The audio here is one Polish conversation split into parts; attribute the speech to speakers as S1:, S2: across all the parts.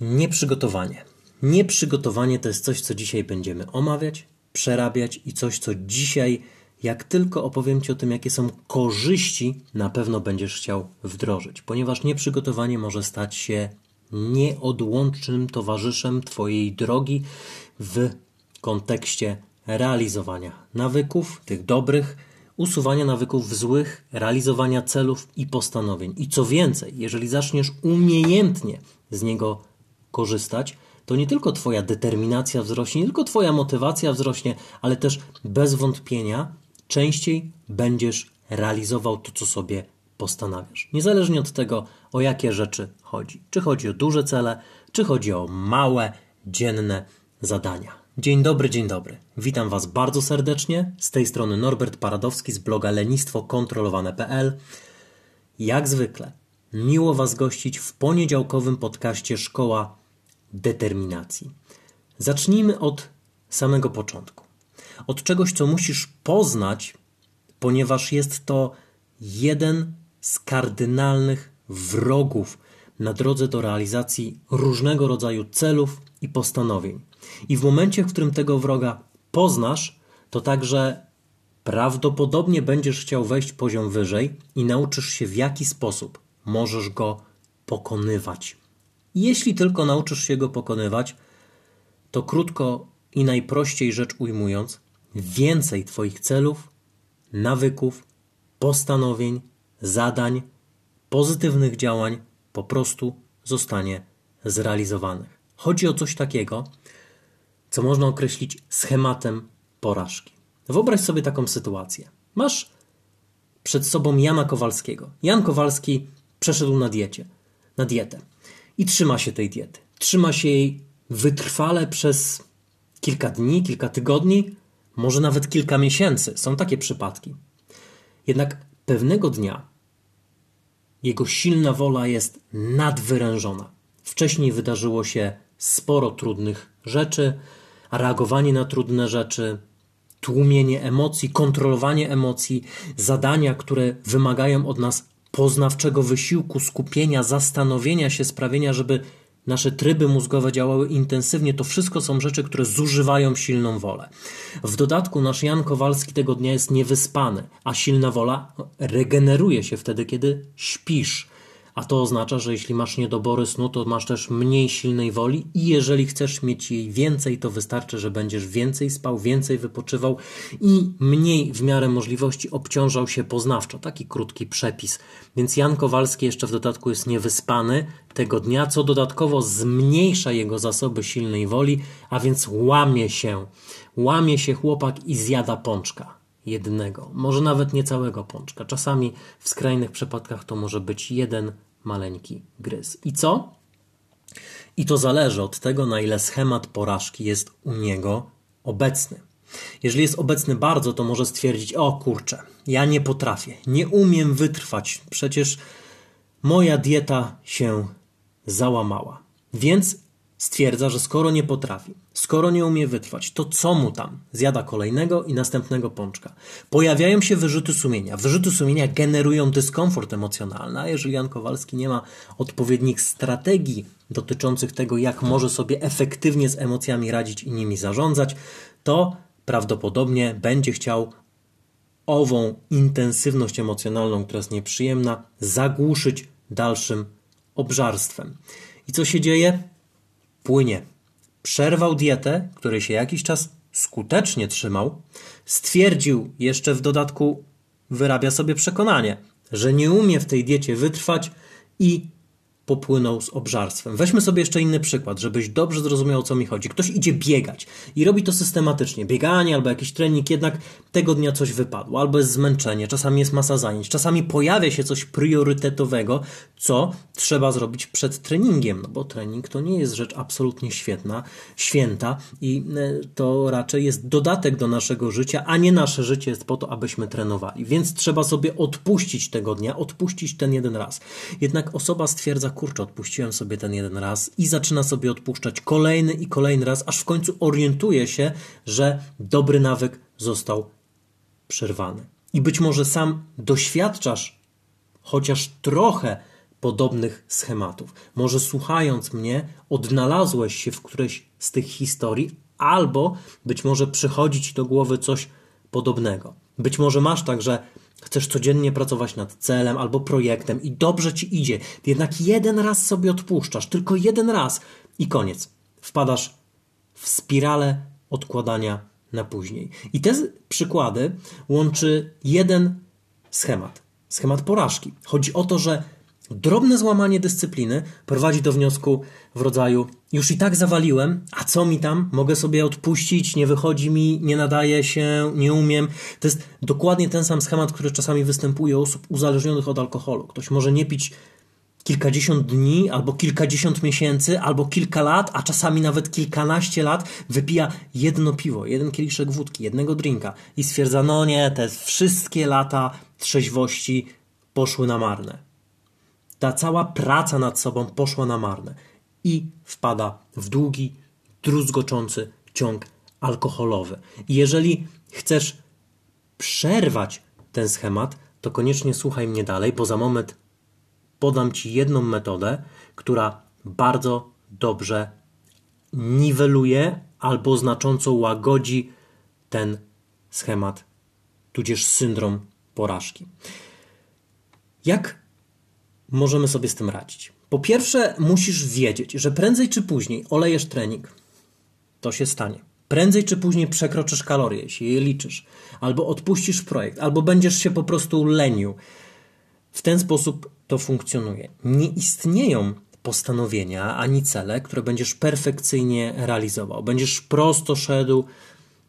S1: Nieprzygotowanie. Nieprzygotowanie to jest coś, co dzisiaj będziemy omawiać, przerabiać i coś, co dzisiaj, jak tylko opowiem Ci o tym, jakie są korzyści, na pewno będziesz chciał wdrożyć, ponieważ nieprzygotowanie może stać się nieodłącznym towarzyszem Twojej drogi w kontekście realizowania nawyków, tych dobrych, usuwania nawyków złych, realizowania celów i postanowień. I co więcej, jeżeli zaczniesz umiejętnie z niego korzystać, to nie tylko Twoja determinacja wzrośnie, nie tylko Twoja motywacja wzrośnie, ale też bez wątpienia częściej będziesz realizował to, co sobie postanawiasz. Niezależnie od tego, o jakie rzeczy chodzi. Czy chodzi o duże cele, czy chodzi o małe, dzienne zadania. Dzień dobry, dzień dobry. Witam Was bardzo serdecznie. Z tej strony Norbert Paradowski z bloga lenistwokontrolowane.pl. Jak zwykle, miło Was gościć w poniedziałkowym podcaście Szkoła Determinacji. Zacznijmy od samego początku. Od czegoś, co musisz poznać, ponieważ jest to jeden z kardynalnych wrogów na drodze do realizacji różnego rodzaju celów i postanowień. I w momencie, w którym tego wroga poznasz, to także prawdopodobnie będziesz chciał wejść poziom wyżej i nauczysz się w jaki sposób możesz go pokonywać. Jeśli tylko nauczysz się go pokonywać, to krótko i najprościej rzecz ujmując, więcej Twoich celów, nawyków, postanowień, zadań, pozytywnych działań po prostu zostanie zrealizowanych. Chodzi o coś takiego, co można określić schematem porażki. Wyobraź sobie taką sytuację. Masz przed sobą Jana Kowalskiego. Jan Kowalski przeszedł na diecie, na dietę i trzyma się tej diety. Trzyma się jej wytrwale przez kilka dni, kilka tygodni, może nawet kilka miesięcy. Są takie przypadki. Jednak pewnego dnia jego silna wola jest nadwyrężona. Wcześniej wydarzyło się sporo trudnych rzeczy, a reagowanie na trudne rzeczy, tłumienie emocji, kontrolowanie emocji, zadania, które wymagają od nas poznawczego wysiłku, skupienia, zastanowienia się, sprawienia, żeby nasze tryby mózgowe działały intensywnie, to wszystko są rzeczy, które zużywają silną wolę. W dodatku nasz Jan Kowalski tego dnia jest niewyspany, a silna wola regeneruje się wtedy, kiedy śpisz a to oznacza, że jeśli masz niedobory snu, to masz też mniej silnej woli i jeżeli chcesz mieć jej więcej, to wystarczy, że będziesz więcej spał, więcej wypoczywał i mniej w miarę możliwości obciążał się poznawczo. Taki krótki przepis. Więc Jan Kowalski jeszcze w dodatku jest niewyspany tego dnia, co dodatkowo zmniejsza jego zasoby silnej woli, a więc łamie się. Łamie się chłopak i zjada pączka jednego, może nawet nie całego pączka. Czasami w skrajnych przypadkach to może być jeden maleńki gryz. I co? I to zależy od tego, na ile schemat porażki jest u niego obecny. Jeżeli jest obecny bardzo, to może stwierdzić: O kurczę, ja nie potrafię, nie umiem wytrwać, przecież moja dieta się załamała. Więc stwierdza, że skoro nie potrafi, skoro nie umie wytrwać, to co mu tam? Zjada kolejnego i następnego pączka. Pojawiają się wyrzuty sumienia. Wyrzuty sumienia generują dyskomfort emocjonalny, a jeżeli Jan Kowalski nie ma odpowiednich strategii dotyczących tego, jak może sobie efektywnie z emocjami radzić i nimi zarządzać, to prawdopodobnie będzie chciał ową intensywność emocjonalną, która jest nieprzyjemna, zagłuszyć dalszym obżarstwem. I co się dzieje? Płynie. Przerwał dietę, której się jakiś czas skutecznie trzymał, stwierdził jeszcze w dodatku, wyrabia sobie przekonanie, że nie umie w tej diecie wytrwać i popłynął z obżarstwem. Weźmy sobie jeszcze inny przykład, żebyś dobrze zrozumiał, o co mi chodzi. Ktoś idzie biegać i robi to systematycznie. Bieganie albo jakiś trening, jednak tego dnia coś wypadło, albo jest zmęczenie, czasami jest masa zajęć, czasami pojawia się coś priorytetowego, co trzeba zrobić przed treningiem, no bo trening to nie jest rzecz absolutnie świetna, święta i e, to raczej jest dodatek do naszego życia, a nie nasze życie jest po to, abyśmy trenowali. Więc trzeba sobie odpuścić tego dnia, odpuścić ten jeden raz. Jednak osoba stwierdza, kurczę, odpuściłem sobie ten jeden raz i zaczyna sobie odpuszczać kolejny i kolejny raz, aż w końcu orientuje się, że dobry nawyk został przerwany. I być może sam doświadczasz chociaż trochę podobnych schematów. Może słuchając mnie, odnalazłeś się w którejś z tych historii, albo być może przychodzi ci do głowy coś podobnego. Być może masz tak, że chcesz codziennie pracować nad celem albo projektem i dobrze ci idzie, jednak jeden raz sobie odpuszczasz, tylko jeden raz i koniec. Wpadasz w spiralę odkładania na później. I te przykłady łączy jeden schemat. Schemat porażki. Chodzi o to, że drobne złamanie dyscypliny prowadzi do wniosku w rodzaju już i tak zawaliłem, a co mi tam? Mogę sobie odpuścić, nie wychodzi mi, nie nadaje się, nie umiem. To jest dokładnie ten sam schemat, który czasami występuje u osób uzależnionych od alkoholu. Ktoś może nie pić kilkadziesiąt dni, albo kilkadziesiąt miesięcy, albo kilka lat, a czasami nawet kilkanaście lat wypija jedno piwo, jeden kieliszek wódki, jednego drinka i stwierdza, no nie, te wszystkie lata trzeźwości poszły na marne. Ta cała praca nad sobą poszła na marne i wpada w długi, druzgoczący ciąg alkoholowy. Jeżeli chcesz przerwać ten schemat, to koniecznie słuchaj mnie dalej, bo za moment podam Ci jedną metodę, która bardzo dobrze niweluje albo znacząco łagodzi ten schemat, tudzież syndrom porażki. Jak możemy sobie z tym radzić? Po pierwsze, musisz wiedzieć, że prędzej czy później olejesz trening. To się stanie. Prędzej czy później przekroczysz kalorie, jeśli je liczysz, albo odpuścisz projekt, albo będziesz się po prostu lenił. W ten sposób to funkcjonuje. Nie istnieją postanowienia ani cele, które będziesz perfekcyjnie realizował. Będziesz prosto szedł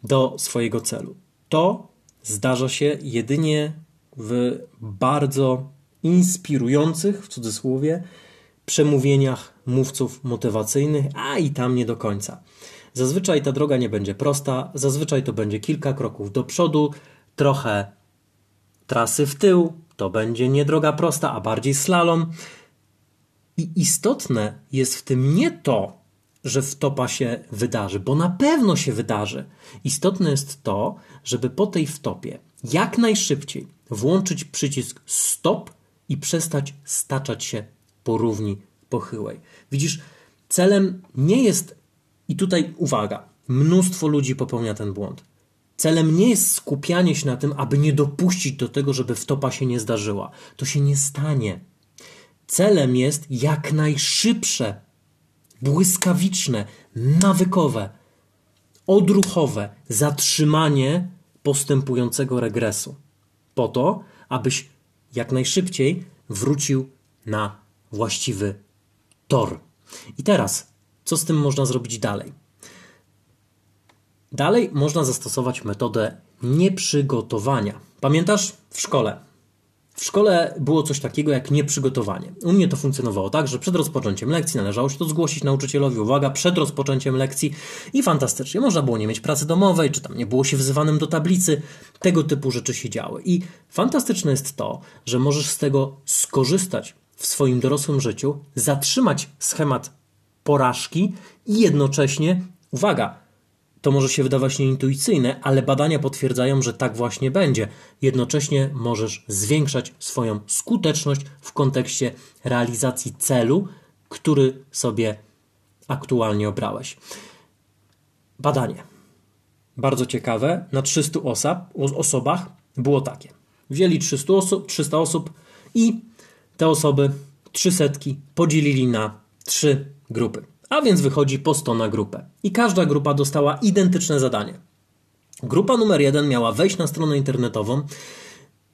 S1: do swojego celu. To zdarza się jedynie w bardzo inspirujących, w cudzysłowie, przemówieniach mówców motywacyjnych, a i tam nie do końca. Zazwyczaj ta droga nie będzie prosta, zazwyczaj to będzie kilka kroków do przodu, trochę trasy w tył, to będzie nie droga prosta, a bardziej slalom. I istotne jest w tym nie to, że wtopa się wydarzy, bo na pewno się wydarzy. Istotne jest to, żeby po tej wtopie jak najszybciej włączyć przycisk stop i przestać staczać się po równi pochyłej. Widzisz, celem nie jest, i tutaj uwaga, mnóstwo ludzi popełnia ten błąd. Celem nie jest skupianie się na tym, aby nie dopuścić do tego, żeby wtopa się nie zdarzyła. To się nie stanie. Celem jest jak najszybsze, błyskawiczne, nawykowe, odruchowe zatrzymanie postępującego regresu. Po to, abyś jak najszybciej wrócił na właściwy tor. I teraz, co z tym można zrobić dalej? Dalej można zastosować metodę nieprzygotowania. Pamiętasz w szkole? W szkole było coś takiego jak nieprzygotowanie. U mnie to funkcjonowało tak, że przed rozpoczęciem lekcji należało się to zgłosić nauczycielowi, uwaga, przed rozpoczęciem lekcji i fantastycznie, można było nie mieć pracy domowej, czy tam nie było się wzywanym do tablicy, tego typu rzeczy się działy. I fantastyczne jest to, że możesz z tego skorzystać w swoim dorosłym życiu, zatrzymać schemat porażki i jednocześnie, uwaga, to może się wydawać nieintuicyjne, ale badania potwierdzają, że tak właśnie będzie. Jednocześnie możesz zwiększać swoją skuteczność w kontekście realizacji celu, który sobie aktualnie obrałeś. Badanie. Bardzo ciekawe. Na 300 osób, osobach było takie. Wzięli 300 osób, 300 osób i te osoby, trzy setki, podzielili na trzy grupy a więc wychodzi po 100 na grupę. I każda grupa dostała identyczne zadanie. Grupa numer jeden miała wejść na stronę internetową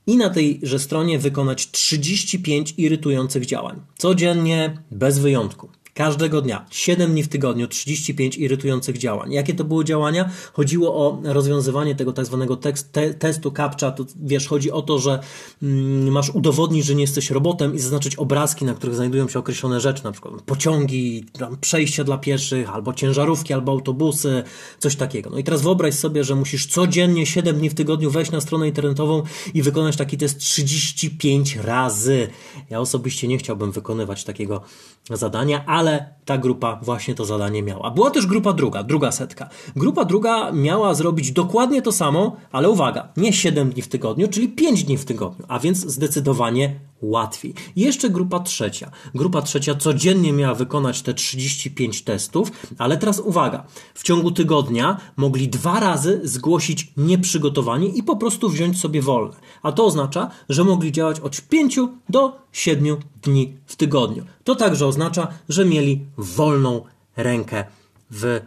S1: i na tejże stronie wykonać 35 irytujących działań. Codziennie, bez wyjątku. Każdego dnia, 7 dni w tygodniu, 35 irytujących działań. Jakie to były działania? Chodziło o rozwiązywanie tego tak zwanego te, testu captcha. To, wiesz, chodzi o to, że mm, masz udowodnić, że nie jesteś robotem i zaznaczyć obrazki, na których znajdują się określone rzeczy, na przykład pociągi, przejścia dla pieszych, albo ciężarówki, albo autobusy, coś takiego. No i teraz wyobraź sobie, że musisz codziennie, 7 dni w tygodniu wejść na stronę internetową i wykonać taki test 35 razy. Ja osobiście nie chciałbym wykonywać takiego zadania, ale ale ta grupa właśnie to zadanie miała. Była też grupa druga, druga setka. Grupa druga miała zrobić dokładnie to samo, ale uwaga, nie 7 dni w tygodniu, czyli 5 dni w tygodniu, a więc zdecydowanie łatwiej. Jeszcze grupa trzecia. Grupa trzecia codziennie miała wykonać te 35 testów, ale teraz uwaga. W ciągu tygodnia mogli dwa razy zgłosić nieprzygotowanie i po prostu wziąć sobie wolne. A to oznacza, że mogli działać od 5 do 7 dni w tygodniu. To także oznacza, że mieli wolną rękę w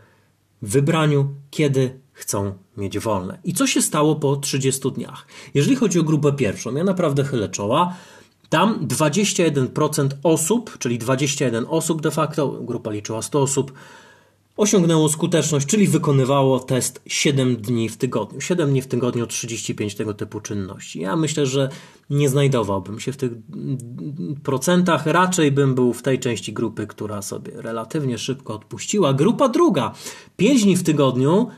S1: wybraniu, kiedy chcą mieć wolne. I co się stało po 30 dniach? Jeżeli chodzi o grupę pierwszą, ja naprawdę chylę czoła. Tam 21% osób, czyli 21 osób de facto, grupa liczyła 100 osób, osiągnęło skuteczność, czyli wykonywało test 7 dni w tygodniu. 7 dni w tygodniu, 35 tego typu czynności. Ja myślę, że nie znajdowałbym się w tych procentach, raczej bym był w tej części grupy, która sobie relatywnie szybko odpuściła. Grupa druga, 5 dni w tygodniu,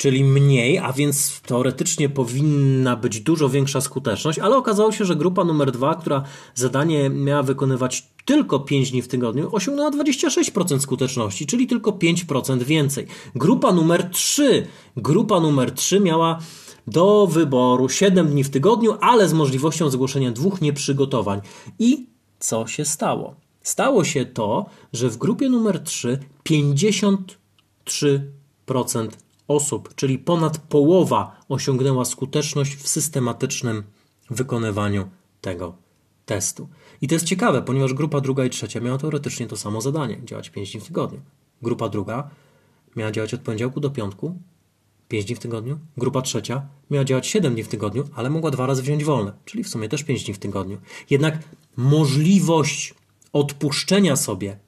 S1: czyli mniej, a więc teoretycznie powinna być dużo większa skuteczność, ale okazało się, że grupa numer dwa, która zadanie miała wykonywać tylko 5 dni w tygodniu, osiągnęła 26% skuteczności, czyli tylko 5% więcej. Grupa numer 3, grupa numer 3 miała do wyboru 7 dni w tygodniu, ale z możliwością zgłoszenia dwóch nieprzygotowań. I co się stało? Stało się to, że w grupie numer 3 53% osób, czyli ponad połowa osiągnęła skuteczność w systematycznym wykonywaniu tego testu. I to jest ciekawe, ponieważ grupa druga i trzecia miała teoretycznie to samo zadanie działać 5 dni w tygodniu. Grupa druga miała działać od poniedziałku do piątku, 5 dni w tygodniu. Grupa trzecia miała działać 7 dni w tygodniu, ale mogła dwa razy wziąć wolne, czyli w sumie też 5 dni w tygodniu. Jednak możliwość odpuszczenia sobie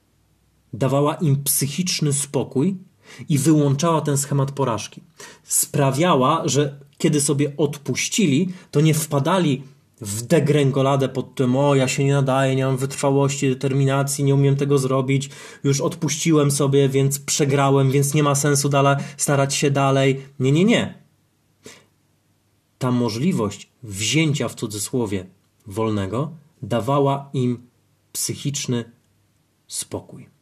S1: dawała im psychiczny spokój i wyłączała ten schemat porażki. Sprawiała, że kiedy sobie odpuścili, to nie wpadali w degręgoladę pod tym, o ja się nie nadaję, nie mam wytrwałości, determinacji, nie umiem tego zrobić, już odpuściłem sobie, więc przegrałem, więc nie ma sensu dalej starać się dalej. Nie, nie, nie. Ta możliwość wzięcia w cudzysłowie wolnego dawała im psychiczny spokój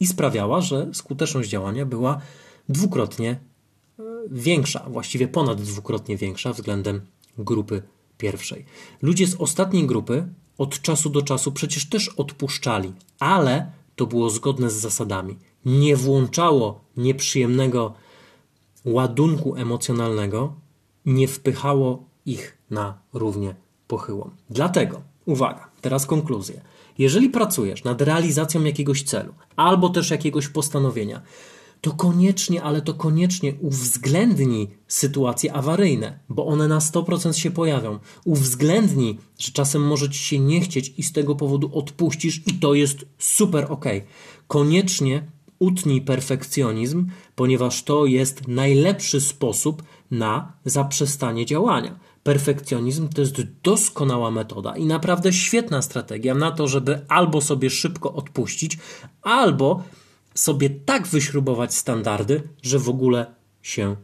S1: i sprawiała, że skuteczność działania była dwukrotnie e, większa, właściwie ponad dwukrotnie większa względem grupy pierwszej. Ludzie z ostatniej grupy od czasu do czasu przecież też odpuszczali, ale to było zgodne z zasadami. Nie włączało nieprzyjemnego ładunku emocjonalnego, nie wpychało ich na równie pochyłą. Dlatego, uwaga, teraz konkluzja. Jeżeli pracujesz nad realizacją jakiegoś celu albo też jakiegoś postanowienia, to koniecznie, ale to koniecznie uwzględnij sytuacje awaryjne, bo one na 100% się pojawią. Uwzględnij, że czasem może ci się nie chcieć i z tego powodu odpuścisz i to jest super ok. Koniecznie utnij perfekcjonizm, ponieważ to jest najlepszy sposób na zaprzestanie działania. Perfekcjonizm to jest doskonała metoda i naprawdę świetna strategia na to, żeby albo sobie szybko odpuścić, albo sobie tak wyśrubować standardy, że w ogóle się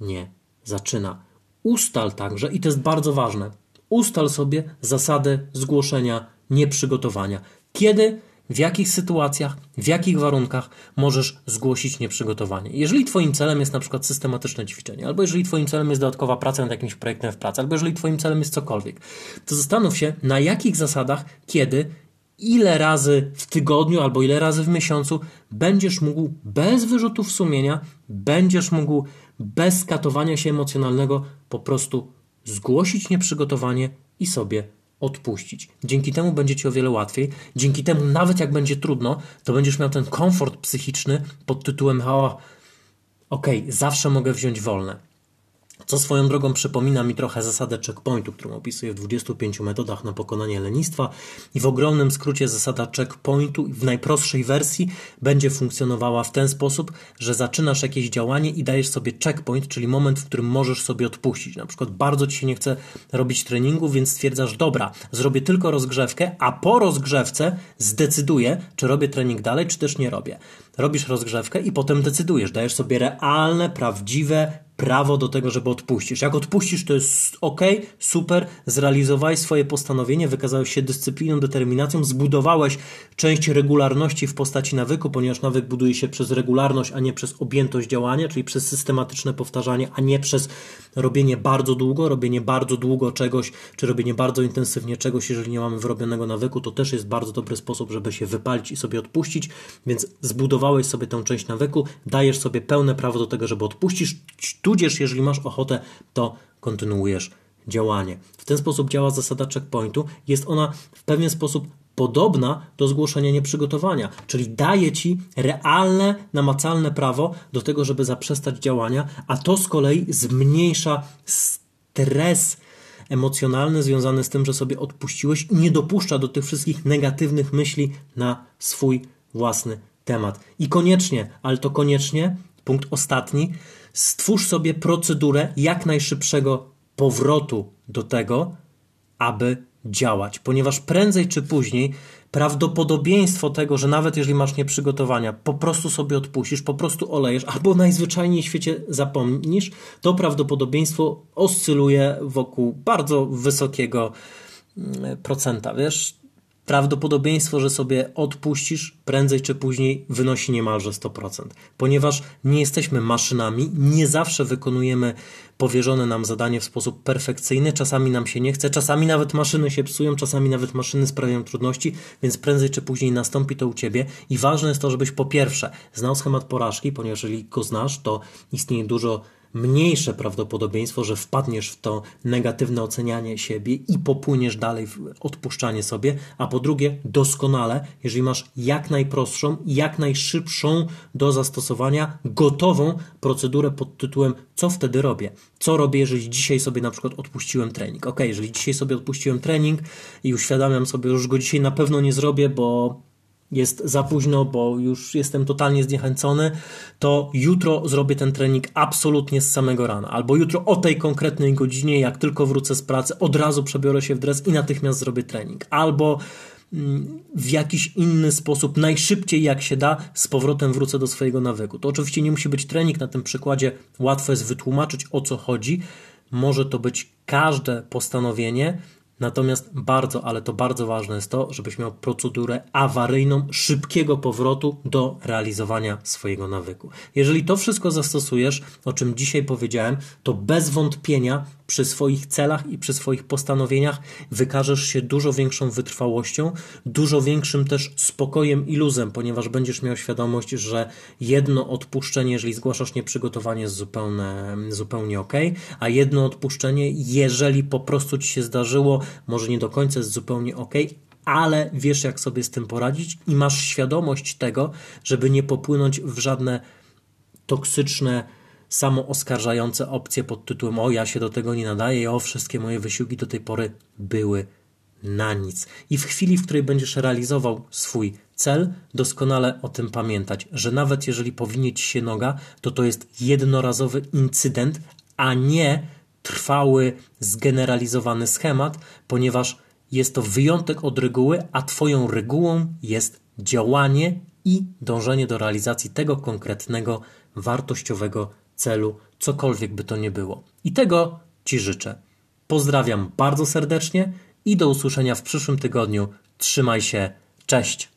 S1: nie zaczyna. Ustal także, i to jest bardzo ważne, ustal sobie zasadę zgłoszenia nieprzygotowania. Kiedy w jakich sytuacjach, w jakich warunkach możesz zgłosić nieprzygotowanie. Jeżeli Twoim celem jest na przykład systematyczne ćwiczenie, albo jeżeli Twoim celem jest dodatkowa praca nad jakimś projektem w pracy, albo jeżeli Twoim celem jest cokolwiek, to zastanów się, na jakich zasadach, kiedy, ile razy w tygodniu albo ile razy w miesiącu będziesz mógł bez wyrzutów sumienia, będziesz mógł bez katowania się emocjonalnego po prostu zgłosić nieprzygotowanie i sobie odpuścić. Dzięki temu będzie ci o wiele łatwiej. Dzięki temu, nawet jak będzie trudno, to będziesz miał ten komfort psychiczny pod tytułem: O, okej, okay, zawsze mogę wziąć wolne. Co swoją drogą przypomina mi trochę zasadę checkpointu, którą opisuję w 25 metodach na pokonanie lenistwa i w ogromnym skrócie zasada checkpointu w najprostszej wersji będzie funkcjonowała w ten sposób, że zaczynasz jakieś działanie i dajesz sobie checkpoint, czyli moment, w którym możesz sobie odpuścić. Na przykład bardzo ci się nie chce robić treningu, więc stwierdzasz, dobra, zrobię tylko rozgrzewkę, a po rozgrzewce zdecyduję, czy robię trening dalej, czy też nie robię. Robisz rozgrzewkę i potem decydujesz, dajesz sobie realne, prawdziwe prawo do tego, żeby odpuścić. Jak odpuścisz, to jest ok, super, zrealizowałeś swoje postanowienie, wykazałeś się dyscypliną, determinacją, zbudowałeś część regularności w postaci nawyku, ponieważ nawyk buduje się przez regularność, a nie przez objętość działania, czyli przez systematyczne powtarzanie, a nie przez robienie bardzo długo, robienie bardzo długo czegoś, czy robienie bardzo intensywnie czegoś, jeżeli nie mamy wyrobionego nawyku, to też jest bardzo dobry sposób, żeby się wypalić i sobie odpuścić, więc zbudowałeś sobie tę część nawyku, dajesz sobie pełne prawo do tego, żeby odpuścić, tudzież jeżeli masz ochotę, to kontynuujesz działanie. W ten sposób działa zasada checkpointu. Jest ona w pewien sposób podobna do zgłoszenia nieprzygotowania, czyli daje ci realne, namacalne prawo do tego, żeby zaprzestać działania, a to z kolei zmniejsza stres emocjonalny związany z tym, że sobie odpuściłeś i nie dopuszcza do tych wszystkich negatywnych myśli na swój własny temat. I koniecznie, ale to koniecznie, punkt ostatni, stwórz sobie procedurę jak najszybszego powrotu do tego, aby działać, ponieważ prędzej czy później prawdopodobieństwo tego, że nawet jeżeli masz nieprzygotowania, po prostu sobie odpuścisz, po prostu olejesz, albo najzwyczajniej w świecie zapomnisz, to prawdopodobieństwo oscyluje wokół bardzo wysokiego mm, procenta. Wiesz, prawdopodobieństwo, że sobie odpuścisz prędzej czy później wynosi niemalże 100%. Ponieważ nie jesteśmy maszynami, nie zawsze wykonujemy powierzone nam zadanie w sposób perfekcyjny, czasami nam się nie chce, czasami nawet maszyny się psują, czasami nawet maszyny sprawiają trudności, więc prędzej czy później nastąpi to u Ciebie i ważne jest to, żebyś po pierwsze znał schemat porażki, ponieważ jeżeli go znasz, to istnieje dużo mniejsze prawdopodobieństwo, że wpadniesz w to negatywne ocenianie siebie i popłyniesz dalej w odpuszczanie sobie, a po drugie, doskonale, jeżeli masz jak najprostszą, jak najszybszą do zastosowania, gotową procedurę pod tytułem co wtedy robię? Co robię, jeżeli dzisiaj sobie na przykład odpuściłem trening? Ok, jeżeli dzisiaj sobie odpuściłem trening i uświadamiam sobie, że już go dzisiaj na pewno nie zrobię, bo jest za późno, bo już jestem totalnie zniechęcony, to jutro zrobię ten trening absolutnie z samego rana. Albo jutro o tej konkretnej godzinie, jak tylko wrócę z pracy, od razu przebiorę się w dres i natychmiast zrobię trening. Albo mm, w jakiś inny sposób, najszybciej jak się da, z powrotem wrócę do swojego nawyku. To oczywiście nie musi być trening, na tym przykładzie łatwo jest wytłumaczyć o co chodzi. Może to być każde postanowienie, Natomiast bardzo, ale to bardzo ważne jest to, żebyś miał procedurę awaryjną, szybkiego powrotu do realizowania swojego nawyku. Jeżeli to wszystko zastosujesz, o czym dzisiaj powiedziałem, to bez wątpienia przy swoich celach i przy swoich postanowieniach wykażesz się dużo większą wytrwałością, dużo większym też spokojem i luzem, ponieważ będziesz miał świadomość, że jedno odpuszczenie, jeżeli zgłaszasz nieprzygotowanie, jest zupełnie, zupełnie ok, a jedno odpuszczenie, jeżeli po prostu ci się zdarzyło, może nie do końca jest zupełnie ok, ale wiesz, jak sobie z tym poradzić i masz świadomość tego, żeby nie popłynąć w żadne toksyczne, samooskarżające opcje pod tytułem o ja się do tego nie nadaję, o wszystkie moje wysiłki do tej pory były na nic. I w chwili, w której będziesz realizował swój cel, doskonale o tym pamiętać, że nawet jeżeli powinie ci się noga, to to jest jednorazowy incydent, a nie trwały, zgeneralizowany schemat, ponieważ jest to wyjątek od reguły, a Twoją regułą jest działanie i dążenie do realizacji tego konkretnego, wartościowego celu, cokolwiek by to nie było. I tego Ci życzę. Pozdrawiam bardzo serdecznie i do usłyszenia w przyszłym tygodniu. Trzymaj się. Cześć.